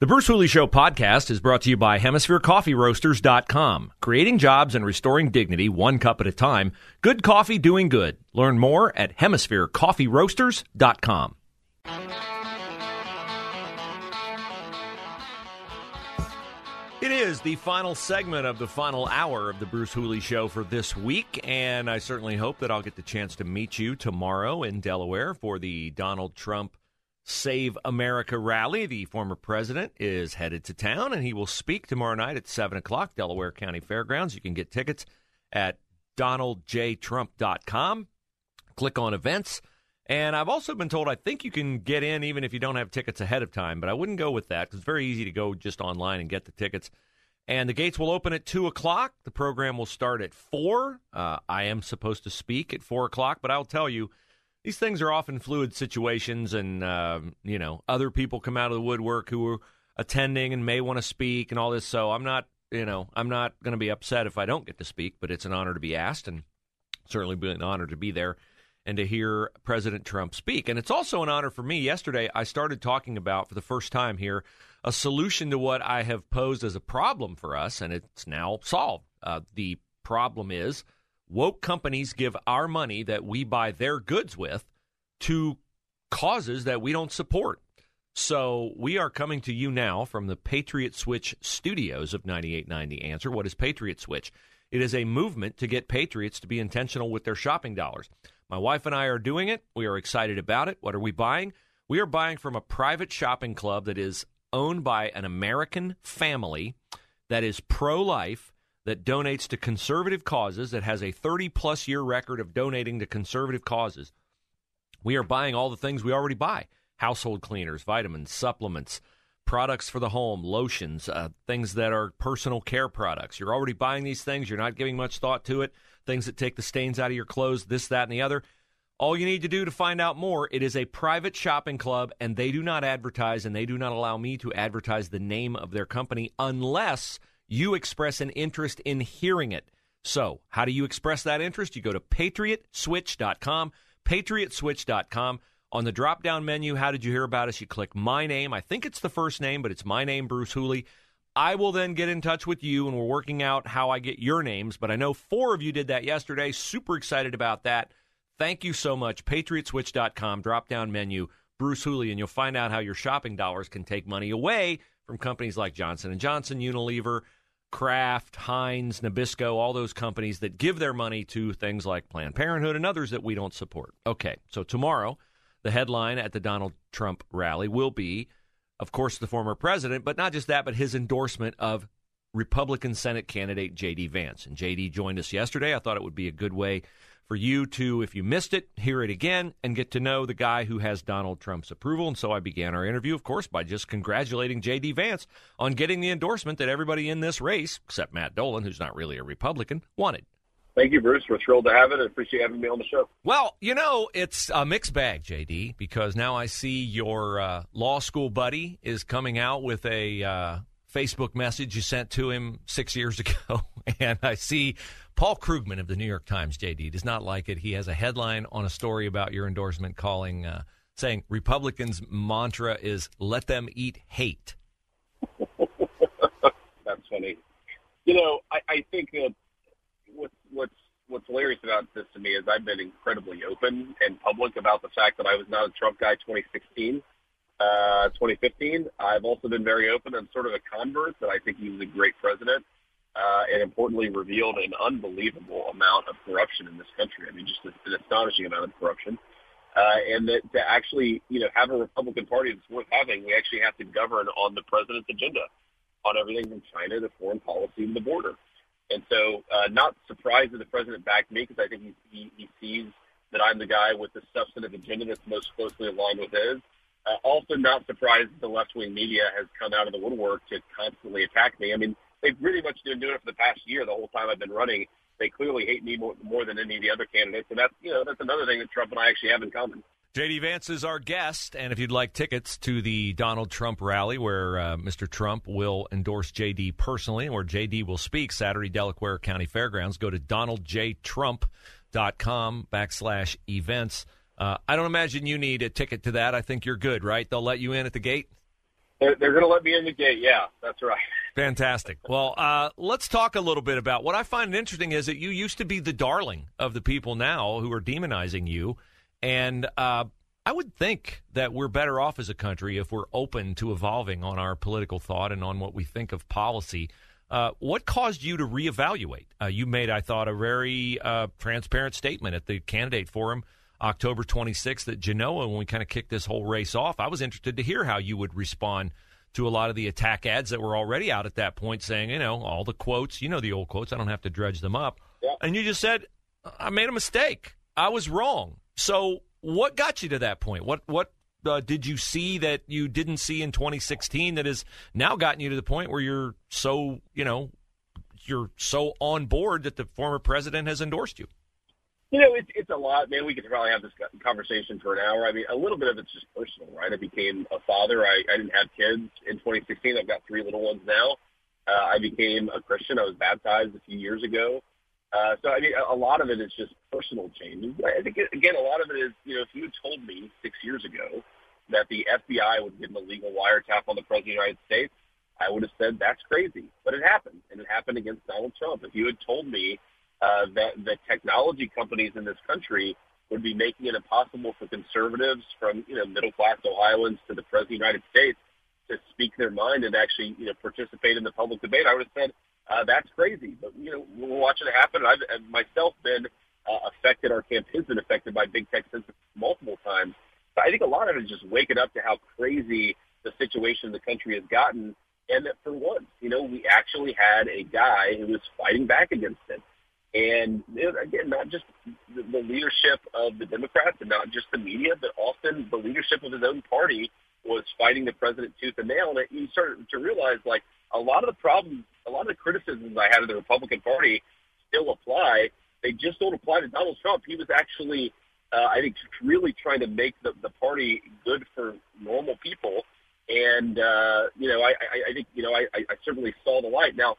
The Bruce Hooley Show podcast is brought to you by HemisphereCoffeeRoasters.com. Creating jobs and restoring dignity one cup at a time. Good coffee doing good. Learn more at HemisphereCoffeeRoasters.com. It is the final segment of the final hour of the Bruce Hooley Show for this week, and I certainly hope that I'll get the chance to meet you tomorrow in Delaware for the Donald Trump Save America rally. The former president is headed to town, and he will speak tomorrow night at 7 o'clock, Delaware County Fairgrounds. You can get tickets at donaldjtrump.com. Click on events. And I've also been told I think you can get in even if you don't have tickets ahead of time, but I wouldn't go with that because it's very easy to go just online and get the tickets. And the gates will open at 2 o'clock. The program will start at 4. Uh, I am supposed to speak at 4 o'clock, but I'll tell you, these things are often fluid situations, and, uh, you know, other people come out of the woodwork who are attending and may want to speak and all this. So I'm not, you know, I'm not going to be upset if I don't get to speak, but it's an honor to be asked and certainly be an honor to be there and to hear President Trump speak. And it's also an honor for me. Yesterday, I started talking about, for the first time here, a solution to what I have posed as a problem for us, and it's now solved. Uh, the problem is woke companies give our money that we buy their goods with to causes that we don't support. So we are coming to you now from the Patriot Switch studios of 9890 Answer. What is Patriot Switch? It is a movement to get patriots to be intentional with their shopping dollars. My wife and I are doing it. We are excited about it. What are we buying? We are buying from a private shopping club that is owned by an American family that is pro life, that donates to conservative causes, that has a 30 plus year record of donating to conservative causes. We are buying all the things we already buy household cleaners, vitamins, supplements, products for the home, lotions, uh, things that are personal care products. You're already buying these things, you're not giving much thought to it things that take the stains out of your clothes, this, that, and the other. All you need to do to find out more, it is a private shopping club, and they do not advertise, and they do not allow me to advertise the name of their company unless you express an interest in hearing it. So, how do you express that interest? You go to patriotswitch.com, patriotswitch.com. On the drop down menu, how did you hear about us? You click my name. I think it's the first name, but it's my name, Bruce Hooley. I will then get in touch with you and we're working out how I get your names. But I know four of you did that yesterday. Super excited about that. Thank you so much. PatriotSwitch.com, drop down menu, Bruce Hooley, and you'll find out how your shopping dollars can take money away from companies like Johnson & Johnson, Unilever, Kraft, Heinz, Nabisco, all those companies that give their money to things like Planned Parenthood and others that we don't support. Okay, so tomorrow, the headline at the Donald Trump rally will be of course, the former president, but not just that, but his endorsement of Republican Senate candidate J.D. Vance. And J.D. joined us yesterday. I thought it would be a good way for you to, if you missed it, hear it again and get to know the guy who has Donald Trump's approval. And so I began our interview, of course, by just congratulating J.D. Vance on getting the endorsement that everybody in this race, except Matt Dolan, who's not really a Republican, wanted. Thank you, Bruce. We're thrilled to have it and appreciate having me on the show. Well, you know, it's a mixed bag, JD, because now I see your uh, law school buddy is coming out with a uh, Facebook message you sent to him six years ago. and I see Paul Krugman of the New York Times, JD, does not like it. He has a headline on a story about your endorsement calling, uh, saying Republicans' mantra is let them eat hate. That's funny. You know, I, I think that what's what's what's hilarious about this to me is I've been incredibly open and public about the fact that I was not a Trump guy 2016, uh, 2015. I've also been very open. I'm sort of a convert that I think he was a great president. Uh, and importantly, revealed an unbelievable amount of corruption in this country. I mean, just an astonishing amount of corruption. Uh, and that to actually, you know, have a Republican Party that's worth having, we actually have to govern on the president's agenda on everything from China to foreign policy and the border. And so, uh, not surprised that the president backed me because I think he, he, he sees that I'm the guy with the substantive agenda that's most closely aligned with his. Uh, also, not surprised the left wing media has come out of the woodwork to constantly attack me. I mean, they've really much been doing it for the past year. The whole time I've been running, they clearly hate me more, more than any of the other candidates, and that's you know that's another thing that Trump and I actually have in common. JD Vance is our guest, and if you'd like tickets to the Donald Trump rally where uh, Mr. Trump will endorse JD personally and where JD will speak Saturday, Delaware County Fairgrounds, go to donaldjtrump.com backslash events. Uh, I don't imagine you need a ticket to that. I think you're good, right? They'll let you in at the gate? They're, they're going to let me in the gate, yeah. That's right. Fantastic. Well, uh, let's talk a little bit about what I find interesting is that you used to be the darling of the people now who are demonizing you. And uh, I would think that we're better off as a country if we're open to evolving on our political thought and on what we think of policy. Uh, what caused you to reevaluate? Uh, you made, I thought, a very uh, transparent statement at the candidate forum October 26th at Genoa when we kind of kicked this whole race off. I was interested to hear how you would respond to a lot of the attack ads that were already out at that point saying, you know, all the quotes, you know, the old quotes. I don't have to dredge them up. And you just said, I made a mistake. I was wrong. So, what got you to that point? What what uh, did you see that you didn't see in 2016 that has now gotten you to the point where you're so you know you're so on board that the former president has endorsed you? You know, it's it's a lot, man. We could probably have this conversation for an hour. I mean, a little bit of it's just personal, right? I became a father. I, I didn't have kids in 2016. I've got three little ones now. Uh, I became a Christian. I was baptized a few years ago. Uh, so I mean, a lot of it is just personal changes. I think again, a lot of it is you know, if you told me six years ago that the FBI would get an illegal wiretap on the president of the United States, I would have said that's crazy. But it happened, and it happened against Donald Trump. If you had told me uh, that the technology companies in this country would be making it impossible for conservatives from you know middle class Ohioans to the president of the United States to speak their mind and actually you know participate in the public debate, I would have said uh, that's crazy. But you know, we're watching it happen. I've, I've myself been uh, affected. Our campaign's been affected by big tech multiple times. So I think a lot of it is just waking up to how crazy the situation in the country has gotten, and that for once, you know, we actually had a guy who was fighting back against it. And again, not just the, leadership of the Democrats and not just the media, but often the leadership of his own party was fighting the president tooth and nail. And you started to realize, like, a lot of the problems, a lot of the criticisms I had of the Republican Party still apply. They just don't apply to Donald Trump. He was actually, uh, I think, really trying to make the, the party good for normal people. And, uh, you know, I, I, I think, you know, I, I certainly saw the light. Now,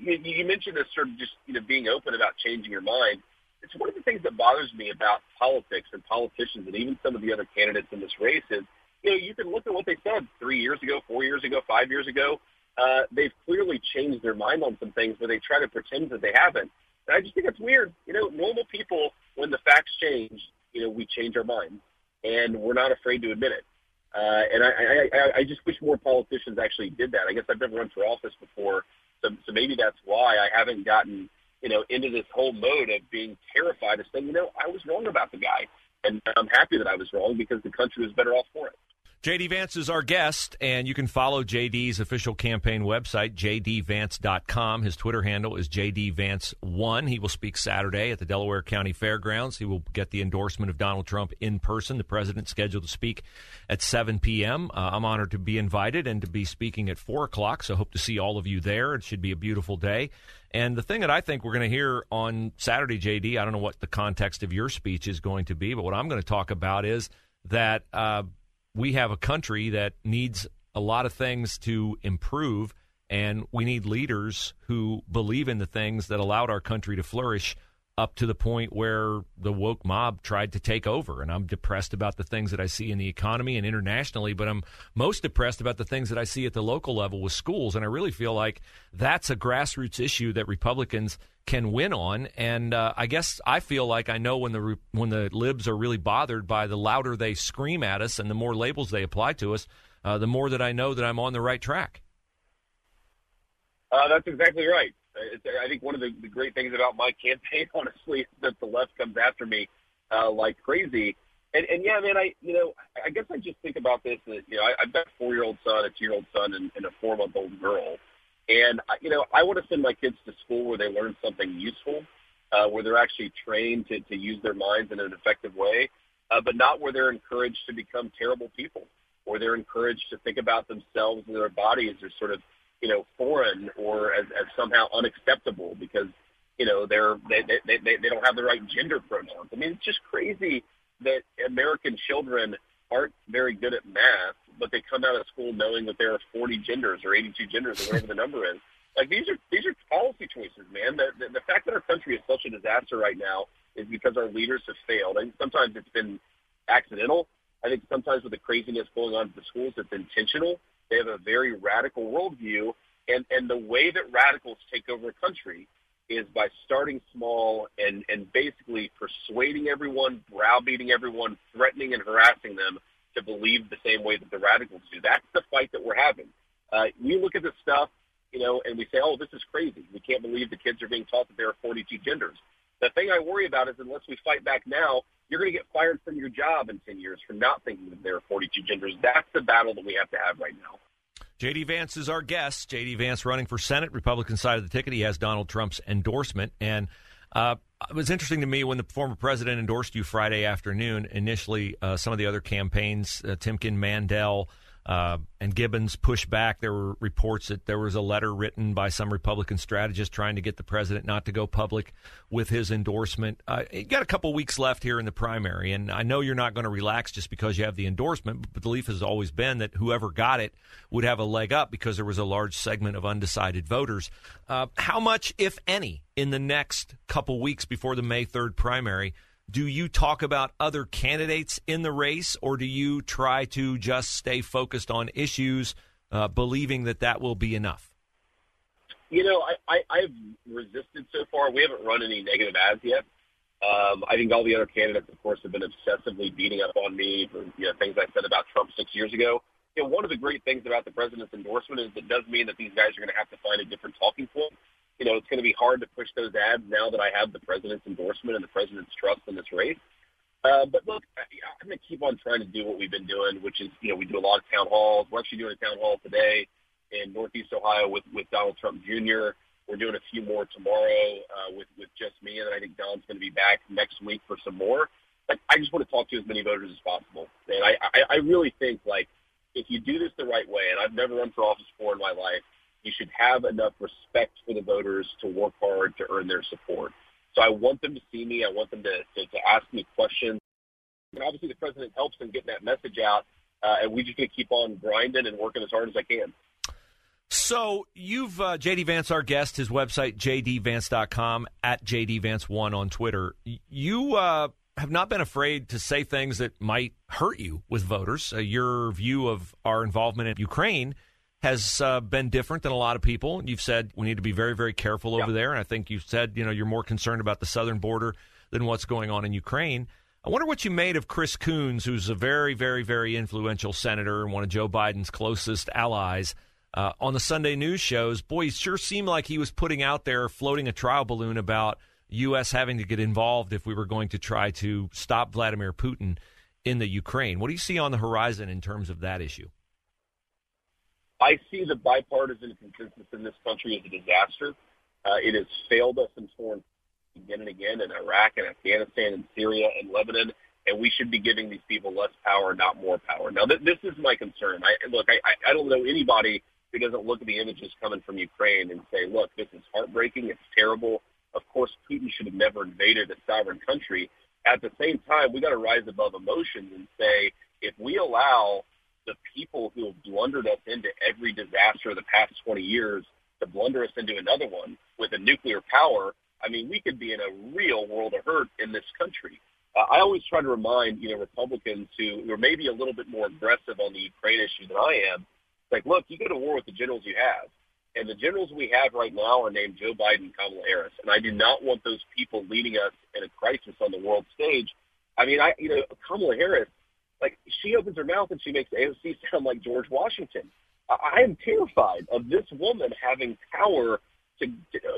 you, you mentioned this sort of just, you know, being open about changing your mind. It's one of the things that bothers me about politics and politicians and even some of the other candidates in this race is, you know, you can look at what they said three years ago, four years ago, five years ago uh, they've clearly changed their mind on some things, but they try to pretend that they haven't. And I just think it's weird. You know, normal people, when the facts change, you know, we change our minds, and we're not afraid to admit it. Uh, and I, I, I, I just wish more politicians actually did that. I guess I've never run for office before, so, so maybe that's why I haven't gotten, you know, into this whole mode of being terrified of saying, you know, I was wrong about the guy, and I'm happy that I was wrong because the country was better off for it. JD Vance is our guest, and you can follow JD's official campaign website, jdvance.com. His Twitter handle is jdvance1. He will speak Saturday at the Delaware County Fairgrounds. He will get the endorsement of Donald Trump in person. The president scheduled to speak at 7 p.m. Uh, I'm honored to be invited and to be speaking at 4 o'clock, so hope to see all of you there. It should be a beautiful day. And the thing that I think we're going to hear on Saturday, JD, I don't know what the context of your speech is going to be, but what I'm going to talk about is that. Uh, we have a country that needs a lot of things to improve, and we need leaders who believe in the things that allowed our country to flourish up to the point where the woke mob tried to take over. And I'm depressed about the things that I see in the economy and internationally, but I'm most depressed about the things that I see at the local level with schools. And I really feel like that's a grassroots issue that Republicans can win on. And uh, I guess I feel like I know when the when the libs are really bothered by the louder they scream at us and the more labels they apply to us, uh, the more that I know that I'm on the right track. Uh, that's exactly right. I think one of the, the great things about my campaign, honestly, is that the left comes after me uh, like crazy. And, and yeah, man, I you know I guess I just think about this. That, you know, I, I've got a four year old son, a two year old son, and, and a four month old girl. And, you know, I want to send my kids to school where they learn something useful, uh, where they're actually trained to, to use their minds in an effective way. uh, but not where they're encouraged to become terrible people or they're encouraged to think about themselves and their bodies as sort of, you know, foreign or as, as somehow unacceptable because, you know, they're, they, they, they, they don't have the right gender pronouns. I mean, it's just crazy that American children aren't very good at math, but they come out of school knowing that there are 40 genders or 82 genders or whatever the number is. Like these are these are policy choices, man. The, the the fact that our country is such a disaster right now is because our leaders have failed, and sometimes it's been accidental. I think sometimes with the craziness going on at the schools, it's intentional. They have a very radical worldview, and and the way that radicals take over a country is by starting small and and basically persuading everyone, browbeating everyone, threatening and harassing them to believe the same way that the radicals do. That's the fight that we're having. Uh, we look at this stuff, you know, and we say, "Oh, this is crazy. We can't believe the kids are being taught that there are 42 genders." The thing I worry about is unless we fight back now, you're going to get fired from your job in 10 years for not thinking that there are 42 genders. That's the battle that we have to have right now. JD Vance is our guest. JD Vance running for Senate, Republican side of the ticket. He has Donald Trump's endorsement. And uh, it was interesting to me when the former president endorsed you Friday afternoon. Initially, uh, some of the other campaigns, uh, Timken, Mandel, uh, and Gibbons pushed back. There were reports that there was a letter written by some Republican strategist trying to get the president not to go public with his endorsement. Uh, you got a couple weeks left here in the primary, and I know you're not going to relax just because you have the endorsement. But the belief has always been that whoever got it would have a leg up because there was a large segment of undecided voters. Uh, how much, if any, in the next couple weeks before the May 3rd primary? Do you talk about other candidates in the race, or do you try to just stay focused on issues, uh, believing that that will be enough? You know, I, I, I've resisted so far. We haven't run any negative ads yet. Um, I think all the other candidates, of course, have been obsessively beating up on me for you know, things I said about Trump six years ago. You know, one of the great things about the president's endorsement is it does mean that these guys are going to have to find a different talking point you know, it's going to be hard to push those ads now that I have the president's endorsement and the president's trust in this race. Uh, but look, I'm going to keep on trying to do what we've been doing, which is, you know, we do a lot of town halls. We're actually doing a town hall today in Northeast Ohio with, with Donald Trump Jr. We're doing a few more tomorrow uh, with, with just me, and I think Don's going to be back next week for some more. Like, I just want to talk to as many voters as possible. And I, I, I really think, like, if you do this the right way, and I've never run for office before in my life, you should have enough respect for the voters to work hard to earn their support. So I want them to see me. I want them to, to, to ask me questions. And obviously the president helps in getting that message out. Uh, and we just going to keep on grinding and working as hard as I can. So you've uh, JD Vance, our guest, his website jdvance.com at jdvance1 on Twitter. You uh, have not been afraid to say things that might hurt you with voters. Uh, your view of our involvement in Ukraine has uh, been different than a lot of people. You've said we need to be very, very careful over there, and I think you've said you know you're more concerned about the southern border than what's going on in Ukraine. I wonder what you made of Chris Coons, who's a very, very, very influential senator and one of Joe Biden's closest allies. Uh, on the Sunday news shows, boy, it sure seemed like he was putting out there, floating a trial balloon about U.S. having to get involved if we were going to try to stop Vladimir Putin in the Ukraine. What do you see on the horizon in terms of that issue? I see the bipartisan consensus in this country as a disaster. Uh, it has failed us in foreign again and again in Iraq and Afghanistan and Syria and Lebanon, and we should be giving these people less power, not more power. Now, th- this is my concern. I, look, I, I don't know anybody who doesn't look at the images coming from Ukraine and say, look, this is heartbreaking. It's terrible. Of course, Putin should have never invaded a sovereign country. At the same time, we got to rise above emotions and say, if we allow the people who have blundered us into every disaster of the past 20 years to blunder us into another one with a nuclear power, I mean, we could be in a real world of hurt in this country. Uh, I always try to remind, you know, Republicans who, who are maybe a little bit more aggressive on the Ukraine issue than I am, like, look, you go to war with the generals you have. And the generals we have right now are named Joe Biden and Kamala Harris. And I do not want those people leading us in a crisis on the world stage. I mean, I, you know, Kamala Harris, like she opens her mouth and she makes AOC sound like George Washington. I, I am terrified of this woman having power to,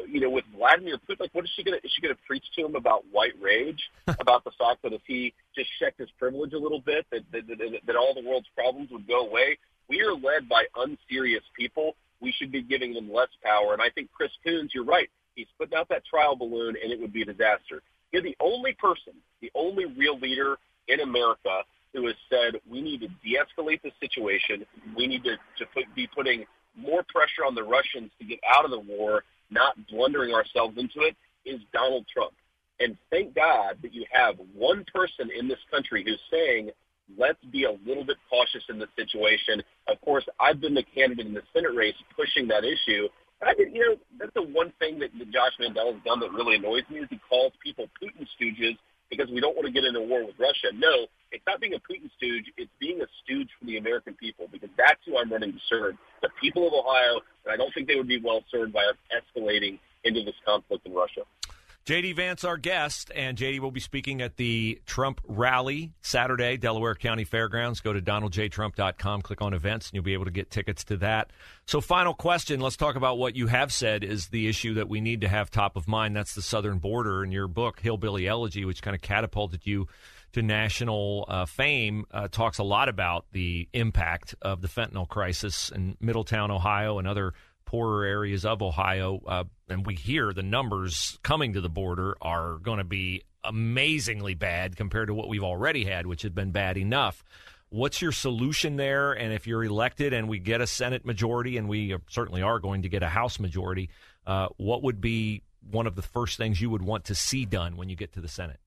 you know, with Vladimir Putin. Like, what is she gonna? Is she gonna preach to him about white rage, about the fact that if he just checked his privilege a little bit, that that, that that all the world's problems would go away? We are led by unserious people. We should be giving them less power. And I think Chris Coons, you're right. He's putting out that trial balloon, and it would be a disaster. You're the only person, the only real leader in America who has said we need to de-escalate the situation. We need to, to put, be putting more pressure on the Russians to get out of the war, not blundering ourselves into it, is Donald Trump. And thank God that you have one person in this country who's saying, let's be a little bit cautious in this situation. Of course, I've been the candidate in the Senate race pushing that issue. And I think, you know, that's the one thing that Josh Mandel has done that really annoys me is he calls people Putin stooges because we don't want to get into war with Russia. No, it's not being a Putin stooge. It's being a stooge for the American people because that's who I'm running to serve. The people of Ohio, and I don't think they would be well served by us escalating into this conflict in Russia. JD Vance, our guest, and JD will be speaking at the Trump rally Saturday, Delaware County Fairgrounds. Go to donaldjtrump.com, click on events, and you'll be able to get tickets to that. So, final question. Let's talk about what you have said is the issue that we need to have top of mind. That's the southern border. In your book, Hillbilly Elegy, which kind of catapulted you to national uh, fame, uh, talks a lot about the impact of the fentanyl crisis in Middletown, Ohio, and other poorer areas of Ohio, uh, and we hear the numbers coming to the border are going to be amazingly bad compared to what we've already had, which has been bad enough. What's your solution there? And if you're elected and we get a Senate majority, and we certainly are going to get a House majority, uh, what would be one of the first things you would want to see done when you get to the Senate?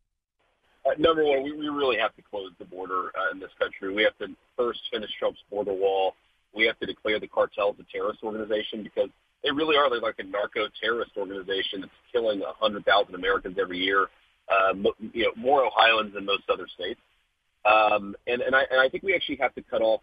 Uh, number one, we, we really have to close the border uh, in this country. We have to first finish Trump's border wall we have to declare the cartels a terrorist organization because they really are. They're like a narco terrorist organization that's killing 100,000 Americans every year. Um, you know, more Ohioans than most other states. Um, and, and, I, and I think we actually have to cut off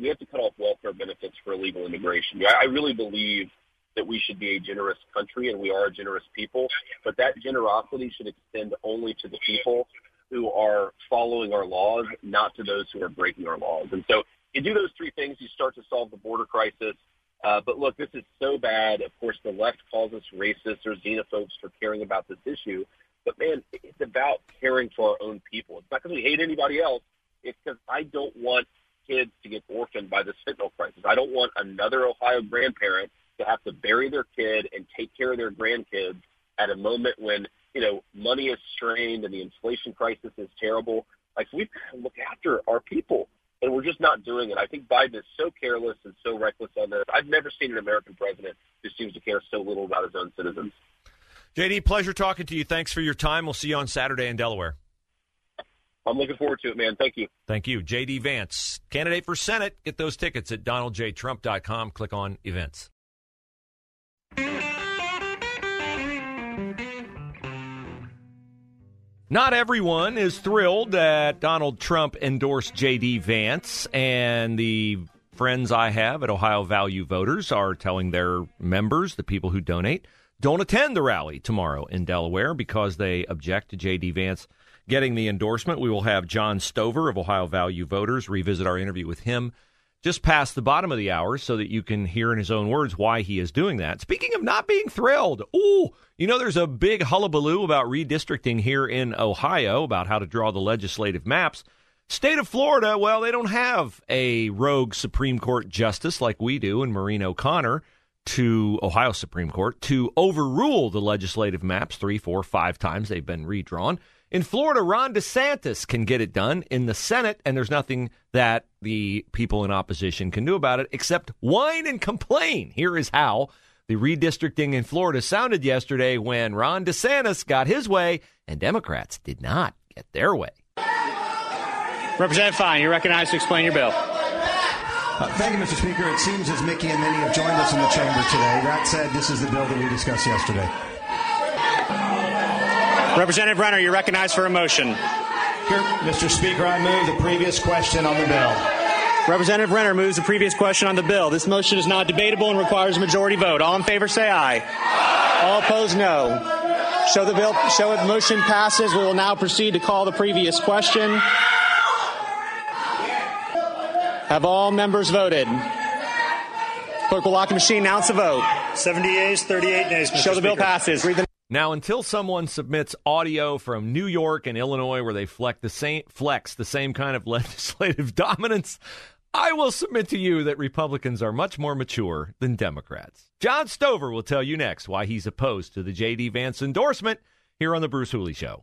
we have to cut off welfare benefits for illegal immigration. I, I really believe that we should be a generous country and we are a generous people, but that generosity should extend only to the people who are following our laws, not to those who are breaking our laws. And so you do those three things, you start to solve the border crisis. Uh, but look, this is so bad. Of course, the left calls us racist or xenophobes for caring about this issue. But man, it's about caring for our own people. It's not because we hate anybody else. It's because I don't want kids to get orphaned by this fentanyl crisis. I don't want another Ohio grandparent to have to bury their kid and take care of their grandkids at a moment when, you know, money is strained and the inflation crisis is terrible. Like we've got to look after our people and we're just not doing it. I think Biden is so careless and so reckless on this. I've never seen an American president who seems to care so little about his own citizens. JD, pleasure talking to you. Thanks for your time. We'll see you on Saturday in Delaware. I'm looking forward to it, man. Thank you. Thank you. JD Vance, candidate for Senate. Get those tickets at donaldjtrump.com. Click on events. Not everyone is thrilled that Donald Trump endorsed J.D. Vance, and the friends I have at Ohio Value Voters are telling their members, the people who donate, don't attend the rally tomorrow in Delaware because they object to J.D. Vance getting the endorsement. We will have John Stover of Ohio Value Voters revisit our interview with him just past the bottom of the hour so that you can hear in his own words why he is doing that. Speaking of not being thrilled, ooh, you know, there's a big hullabaloo about redistricting here in Ohio about how to draw the legislative maps. State of Florida, well, they don't have a rogue Supreme Court justice like we do in Maureen O'Connor to Ohio Supreme Court to overrule the legislative maps three, four, five times they've been redrawn. In Florida, Ron DeSantis can get it done in the Senate, and there's nothing that the people in opposition can do about it except whine and complain. Here is how the redistricting in Florida sounded yesterday when Ron DeSantis got his way and Democrats did not get their way. Representative Fine, you're recognized to explain your bill. Uh, thank you, Mr. Speaker. It seems as Mickey and many have joined us in the chamber today. That said, this is the bill that we discussed yesterday. Representative Renner, you're recognized for a motion. Here, Mr. Speaker, I move the previous question on the bill. Representative Renner moves the previous question on the bill. This motion is not debatable and requires a majority vote. All in favor say aye. aye. All opposed no. Show the bill show the motion passes. We will now proceed to call the previous question. Have all members voted? Clerk will lock the machine. Announce the vote. 70 yeas, 38 nays. Mr. Show the Speaker. bill passes. Read the Now, until someone submits audio from New York and Illinois where they flex the same, flex the same kind of legislative dominance, I will submit to you that Republicans are much more mature than Democrats. John Stover will tell you next why he's opposed to the J.D. Vance endorsement here on The Bruce Hooley Show.